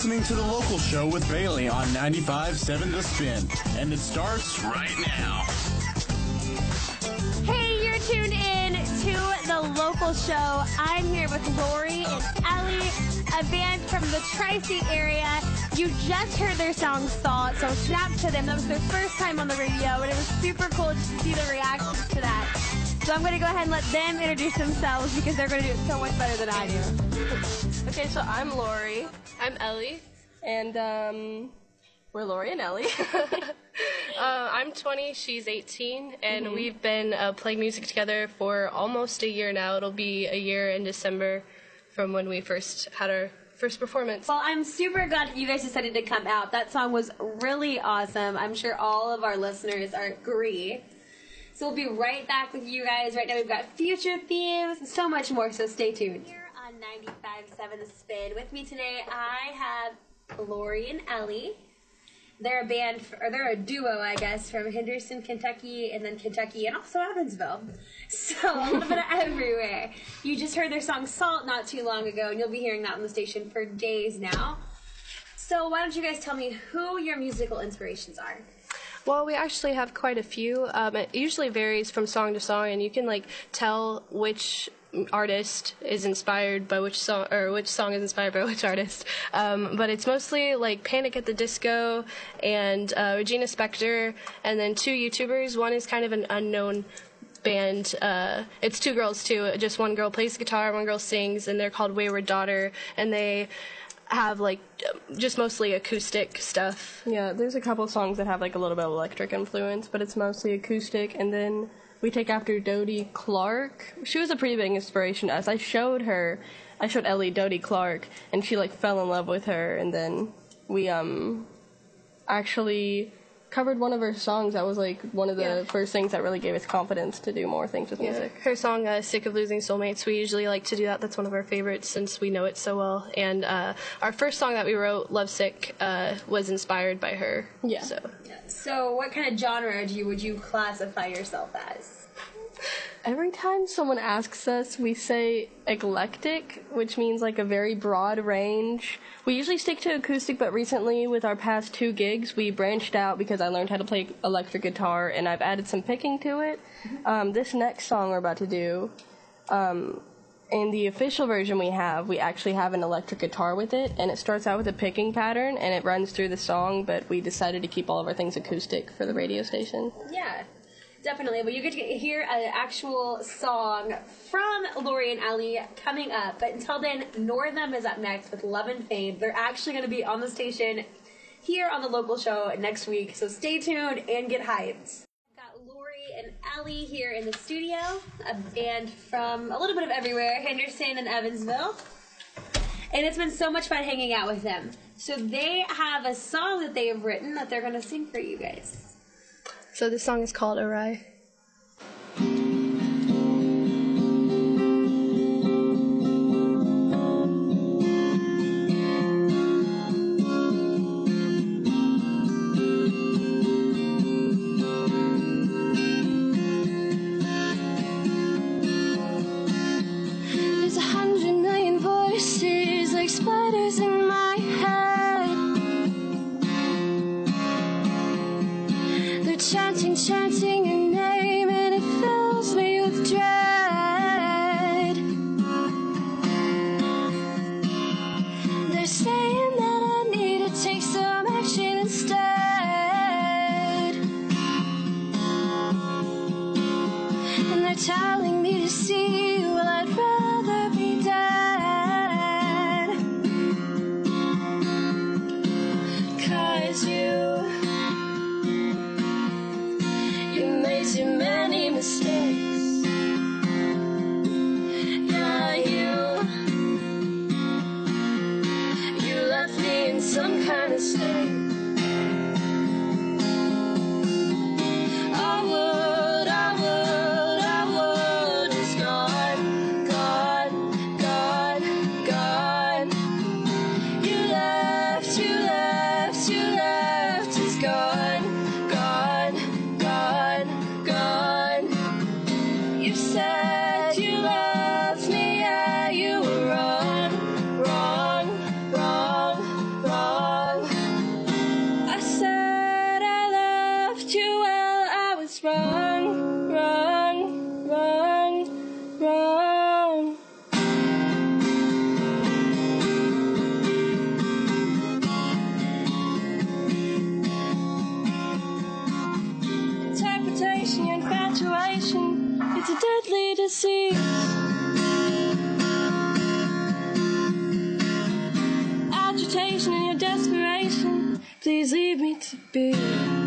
listening to the local show with Bailey on 95.7 The Spin, and it starts right now. Hey, you're tuned in to the local show. I'm here with Laurie and Ellie, a band from the Tri-State area. You just heard their song Salt, so snap to them. That was their first time on the radio, and it was super cool just to see the reactions to that. So I'm going to go ahead and let them introduce themselves because they're going to do it so much better than I do. Okay, so I'm Laurie. I'm Ellie. And um, we're Laurie and Ellie. Uh, I'm 20, she's 18, and Mm-hmm. we've been uh, playing music together for almost a year now. It'll be a year in December from when we first had our first performance. Well, I'm super glad that you guys decided to come out. That song was really awesome. I'm sure all of our listeners are agree. So we'll be right back with you guys. Right now we've got future themes and so much more, so stay tuned. Here on 95.7 The Spin. With me today I have Laurie and Ellie. They're a band, or they're a duo, I guess, from Henderson, Kentucky, and then Kentucky, and also Evansville. So a little bit of everywhere. You just heard their song "Salt" not too long ago, and you'll be hearing that on the station for days now. So why don't you guys tell me who your musical inspirations are? Well, we actually have quite a few. Um, it usually varies from song to song, and you can like tell which artist is inspired by which song or which song is inspired by which artist. Um, but it's mostly like Panic at the Disco and uh, Regina Spektor, and then two YouTubers. One is kind of an unknown band. Uh, it's two girls too. Just one girl plays guitar, one girl sings, and they're called Wayward Daughter, and they have like just mostly acoustic stuff. yeah, there's a couple songs that have like a little bit of electric influence, but it's mostly acoustic. And then we take after Dodie Clark. She was a pretty big inspiration to us. I showed her, I showed Ellie Dodie Clark, and she like fell in love with her. And then we um actually covered one of her songs. That was like one of the Yeah. first things that really gave us confidence to do more things with music. Her song uh, "Sick of Losing Soulmates." We usually like to do that. That's one of our favorites since we know it so well. And uh, our first song that we wrote, "Lovesick," uh, was inspired by her. Yeah. So So what kind of genre do you, would you classify yourself as? Every time someone asks us, we say eclectic, which means like a very broad range. We usually stick to acoustic, but recently with our past two gigs, we branched out because I learned how to play electric guitar and I've added some picking to it. Um, this next song we're about to do, um, in the official version we have, we actually have an electric guitar with it, and it starts out with a picking pattern and it runs through the song, but we decided to keep all of our things acoustic for the radio station. Yeah, definitely. Well, you get to hear an actual song from Laurie and Ellie coming up. But until then, Northam is up next with Love and Fame. They're actually going to be on the station here on the local show next week. So stay tuned and get hyped. Got Laurie and Ellie here in the studio, a band from a little bit of everywhere, Henderson and Evansville. And it's been so much fun hanging out with them. So they have a song that they have written that they're going to sing for you guys. So this song is called "Awry." To be.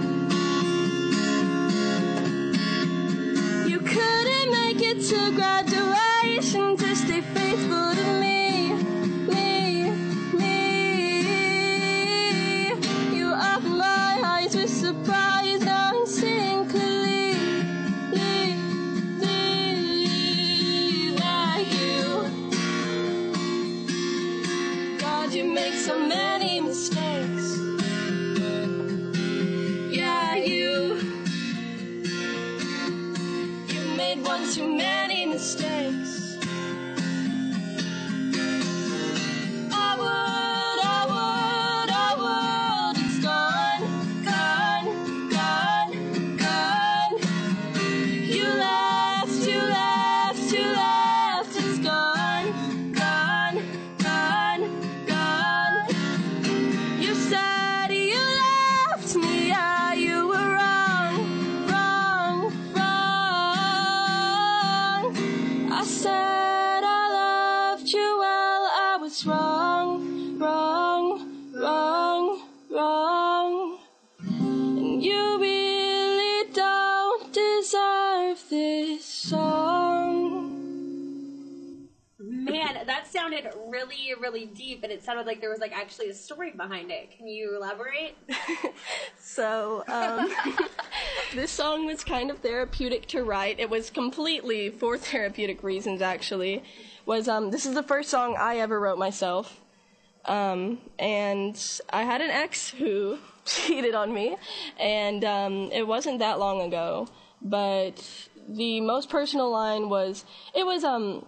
Sounded really, really deep, and it sounded like there was like actually a story behind it. Can you elaborate? So, um, this song was kind of therapeutic to write. It was completely for therapeutic reasons, actually. Was um, this is the first song I ever wrote myself, um, and I had an ex who cheated on me, and um, it wasn't that long ago. But the most personal line was it was um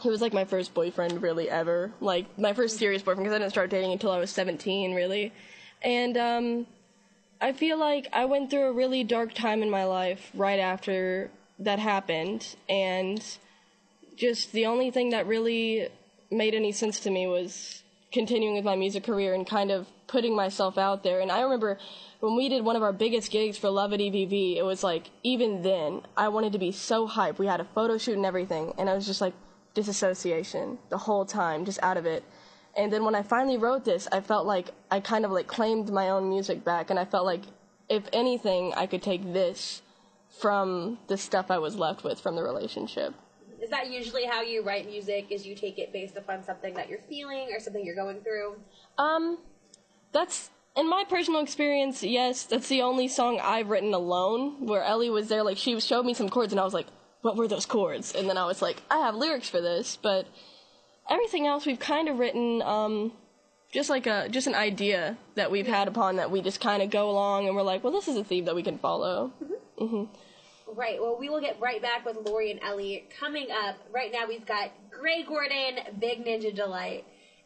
he was like my first boyfriend really ever. Like my first serious boyfriend because i didn't start dating until i was 17 really. And um i feel like i went through a really dark time in my life right after that happened. And just the only thing that really made any sense to me was continuing with my music career and kind of putting myself out there. And i remember when we did one of our biggest gigs for love at evv it was like even then i wanted to be so hyped. We had a photo shoot and everything. And i was just like disassociation the whole time, just out of it. And then when I finally wrote this, I felt like I kind of like claimed my own music back, and I felt like if anything, I could take this from the stuff I was left with from the relationship. Is that usually how you write music? Is you take it based upon something that you're feeling or something you're going through? Um, that's in my personal experience. Yes, that's the only song I've written alone. Where Ellie was there, like she showed me some chords, and I was like, "What were those chords?" And then I was like, "I have lyrics for this," but everything else we've kind of written, um, just like a just an idea that we've had upon that we just kind of go along, and we're like, "Well, this is a theme that we can follow." Right. Well, we will get right back with Laurie and Ellie coming up. Right now, we've got Gray Gordon, Big Ninja Delight,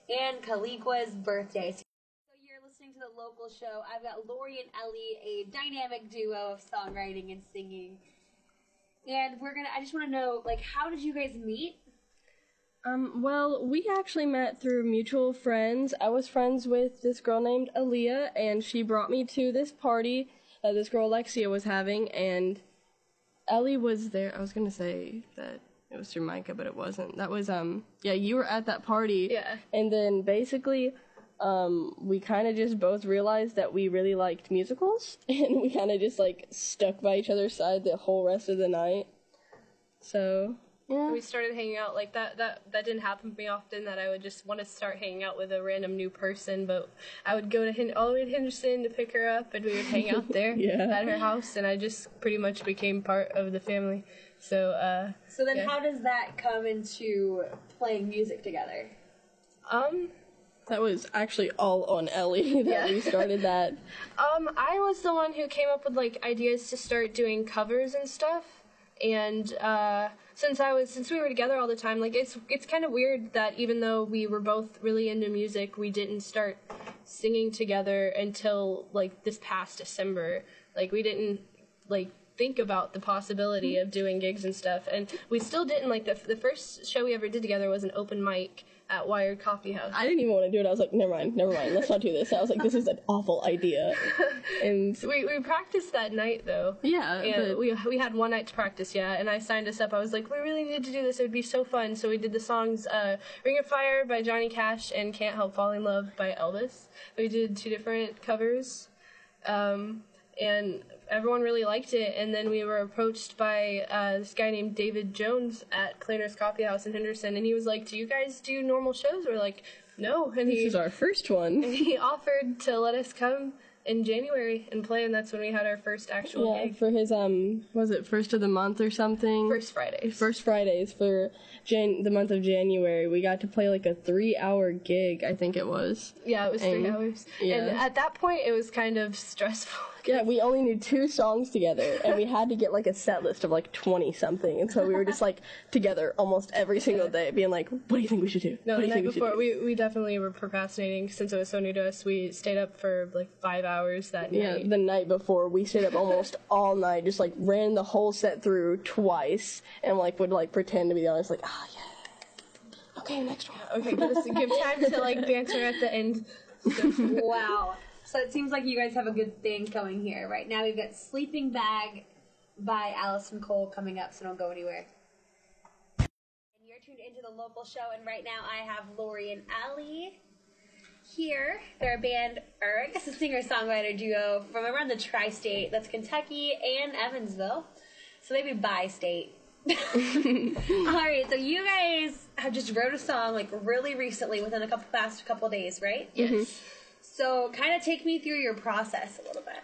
and Kaliqua's birthday. So you're listening to the local show. I've got Laurie and Ellie, a dynamic duo of songwriting and singing. And we're gonna. I just want to know, like, how did you guys meet? Um, well, we actually met through mutual friends. I was friends with this girl named Aaliyah, and she brought me to this party that this girl Alexia was having, and Ellie was there. I was gonna say that it was through Micah, but it wasn't. That was um, yeah, you were at that party. Yeah. And then basically, um, we kind of just both realized that we really liked musicals, and we kind of just like stuck by each other's side the whole rest of the night. So yeah. we started hanging out like that that that didn't happen for me often that i would just want to start hanging out with a random new person but i would go to Hen- all the way to henderson to pick her up and we would hang out there Yeah. at her house and i just pretty much became part of the family so uh So then, Yeah. how does that come into playing music together? um That was actually all on Ellie that we started that. Um, I was the one who came up with like ideas to start doing covers and stuff. And uh, since I was since we were together all the time, like it's it's kind of weird that even though we were both really into music, we didn't start singing together until like this past December. Like we didn't like think about the possibility of doing gigs and stuff, and we still didn't like the the first show we ever did together was an open mic at Wired Coffee House. I didn't even want to do it. I was like, never mind, never mind. Let's not do this. I was like, this is an awful idea. And we, we practiced that night though. yeah, And but we we had one night to practice, yeah. And I signed us up. I was like, we really need to do this. It would be so fun. So we did the songs uh, "Ring of Fire" by Johnny Cash and "Can't Help Falling in Love" by Elvis. We did two different covers, um, and everyone really liked it. And then we were approached by uh, this guy named David Jones at Cleaner's Coffee House in Henderson, and he was like, "Do you guys do normal shows?" We're like, "No." And this he is our first one. he offered to let us come in January and play, and that's when we had our first actual Yeah, gig. for his um, was it first of the month or something? First Fridays. First Fridays for Jan- the month of January. We got to play like a three-hour gig, I think it was. Yeah, it was three hours. yeah. And at that point, it was kind of stressful. Yeah, we only knew two songs together, and we had to get like a set list of like twenty something, and so we were just like together almost every single day, being like, "What do you think we should do? No, what the night before, we we, we definitely were procrastinating since it was so new to us. We stayed up for like five hours that do?" Yeah, night. the night before, we stayed up almost all night, just like ran the whole set through twice, and like would like pretend to be the honest, like, "Ah, yeah, okay, next one." okay, give us give time to like banter at the end. wow. So it seems like you guys have a good thing going here. Right now we've got Sleeping Bag by Allison Cole coming up, so don't go anywhere. And you're tuned into the local show, and right now I have Laurie and Ellie here. They're a band, or I guess a singer-songwriter duo from around the tri-state. That's Kentucky and Evansville. So they be bi-state. All right, so you guys have just wrote a song like really recently, within a couple past couple days, right? Mm-hmm. Yes. So, kind of take me through your process a little bit.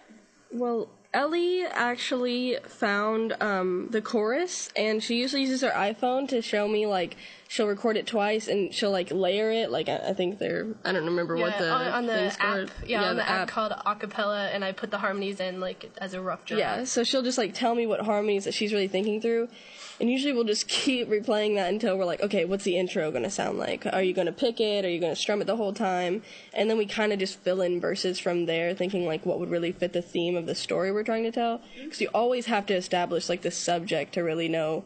Well, Ellie actually found um, the chorus, and she usually uses her iPhone to show me like she'll record it twice, and she'll like layer it. Like I, I think they're I don't remember what Yeah, the on, on the app, called. yeah, on the, app, called Acapella, and I put the harmonies in like as a rough draft. Yeah, so she'll just like tell me what harmonies that she's really thinking through. And usually we'll just keep replaying that until we're like, okay, what's the intro gonna sound like? Are you gonna pick it? Are you gonna strum it the whole time? And then we kind of just fill in verses from there, thinking like what would really fit the theme of the story we're trying to tell. Because you always have to establish like the subject to really know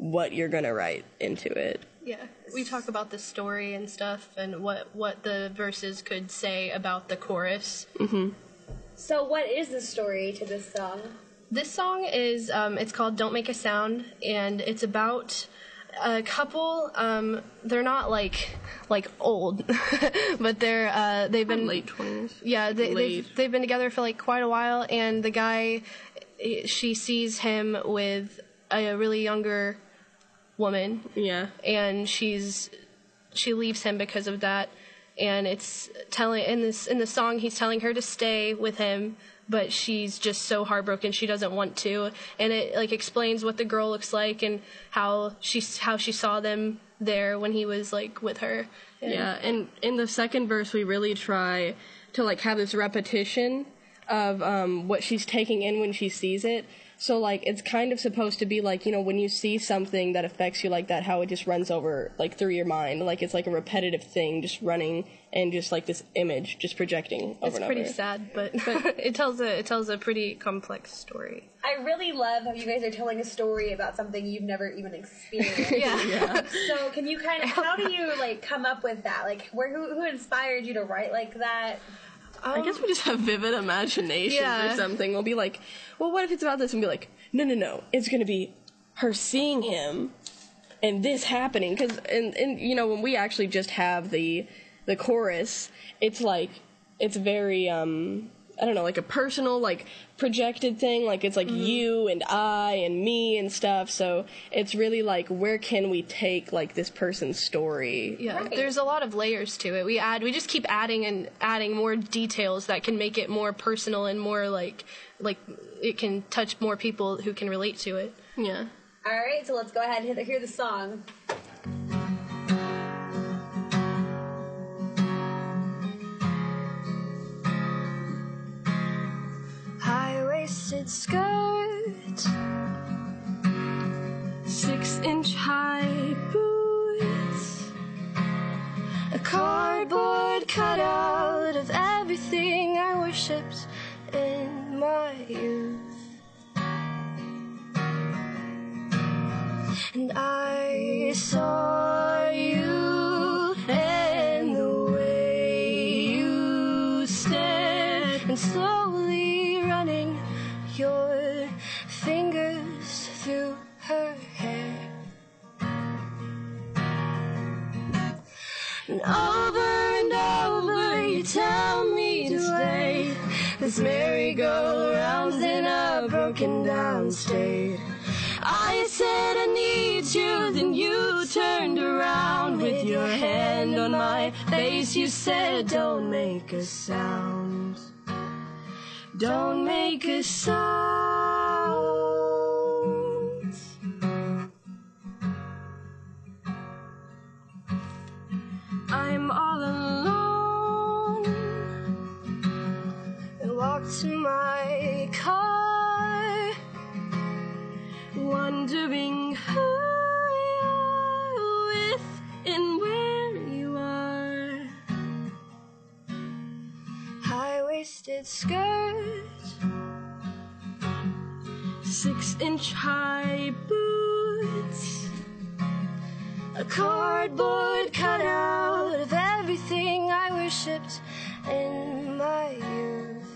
what you're gonna write into it. Yeah, we talk about the story and stuff, and what what the verses could say about the chorus. So, what is the story to this song? This song is um, it's called "Don't Make a Sound," and it's about a couple. Um, they're not like like old, but they're uh, they've been Late twenties. Yeah, they, late. they've they've been together for like quite a while, and the guy, eh, she sees him with a really younger woman, Yeah. and she's she leaves him because of that and it's telling in this in the song he's telling her to stay with him but she's just so heartbroken she doesn't want to and it like explains what the girl looks like and how she how she saw them there when he was like with her And- Yeah, and in the second verse, we really try to like have this repetition of um, what she's taking in when she sees it. So like it's kind of supposed to be like you know when you see something that affects you like that, how it just runs over like through your mind, like it's like a repetitive thing just running and just like this image just projecting over it's and pretty over. sad but, it tells a it tells a pretty complex story I really love how you guys are telling a story about something you've never even experienced. yeah, So, can you kind of, how do you like come up with that? Like, where who, who inspired you to write like that? I guess we just have vivid imaginations Yeah. or something. We'll be like, well, what if it's about this? And be like, no, no, no, it's gonna be her seeing him and this happening. Because, and, and you know, when we actually just have the the chorus, it's like it's very um I don't know, like a personal, like projected thing. Like it's like Mm-hmm. you and I and me and stuff. So it's really like where can we take like this person's story? Yeah, Right. there's a lot of layers to it. We add, we just keep adding and adding more details that can make it more personal and more like, like it can touch more people who can relate to it. Yeah. All right, so let's go ahead and hear the, hear the song. Skirt, Six inch high boots. a cardboard cutout of everything I worshipped in my youth. And I saw you, then you turned around with your hand on my face. You said, Don't make a sound. Don't make a sound. I'm all alone. I walk to my car, wondering waisted skirt, six inch high boots. A cardboard cutout of everything I worshipped in my youth.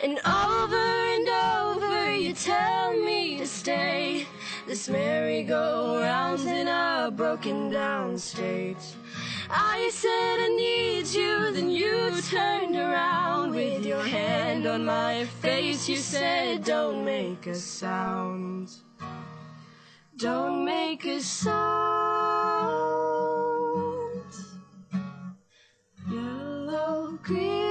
And over and over you tell me to stay. This merry-go-round's in a broken down state. I said I need you, then you turned around with your hand on my face. You said, Don't make a sound. Don't make a sound. Yellow, green,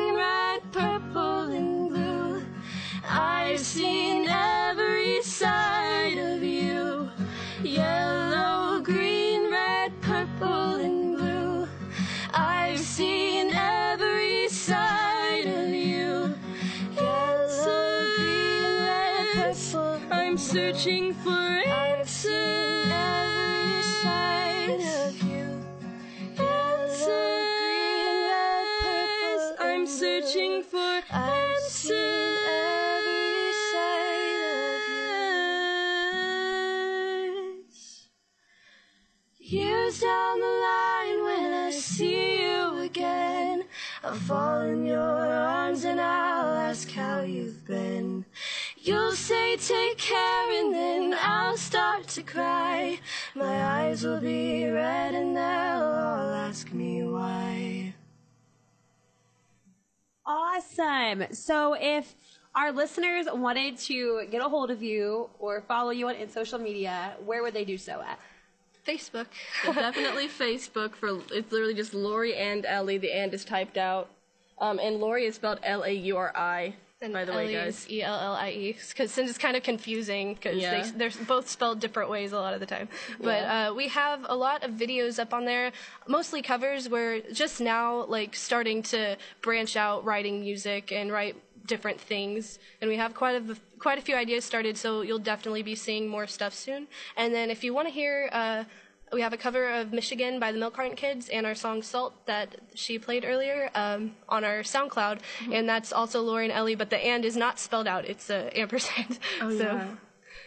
fall in your arms and I'll ask how you've been. You'll say take care and then I'll start to cry. My eyes will be red and they'll all ask me why. Awesome. So if our listeners wanted to get a hold of you or follow you on in social media, where would they do so at? Facebook. Definitely Facebook for it's literally just Laurie and Ellie. The and is typed out. Um, and Laurie is spelled L A U R I. And By the way, Ellie guys. is E L L I E because since it's kind of confusing because Yeah. they they're both spelled different ways a lot of the time. But Yeah. uh, we have a lot of videos up on there, mostly covers. We're just now like starting to branch out, writing music and write different things, and we have quite a quite a few ideas started. So you'll definitely be seeing more stuff soon. And then if you want to hear. Uh, we have a cover of Michigan by the Milk Carton Kids and our song Salt that she played earlier um, on our SoundCloud. And that's also Laurie and Ellie, but the and is not spelled out. It's uh, ampersand. Oh, so, yeah.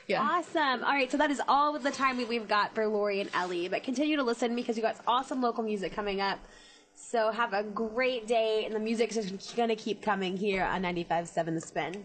yeah. Awesome. All right, so that is all of the time we- we've got for Laurie and Ellie. But continue to listen because you got awesome local music coming up. So have a great day, and the music is going to keep coming here on 95.7 The Spin.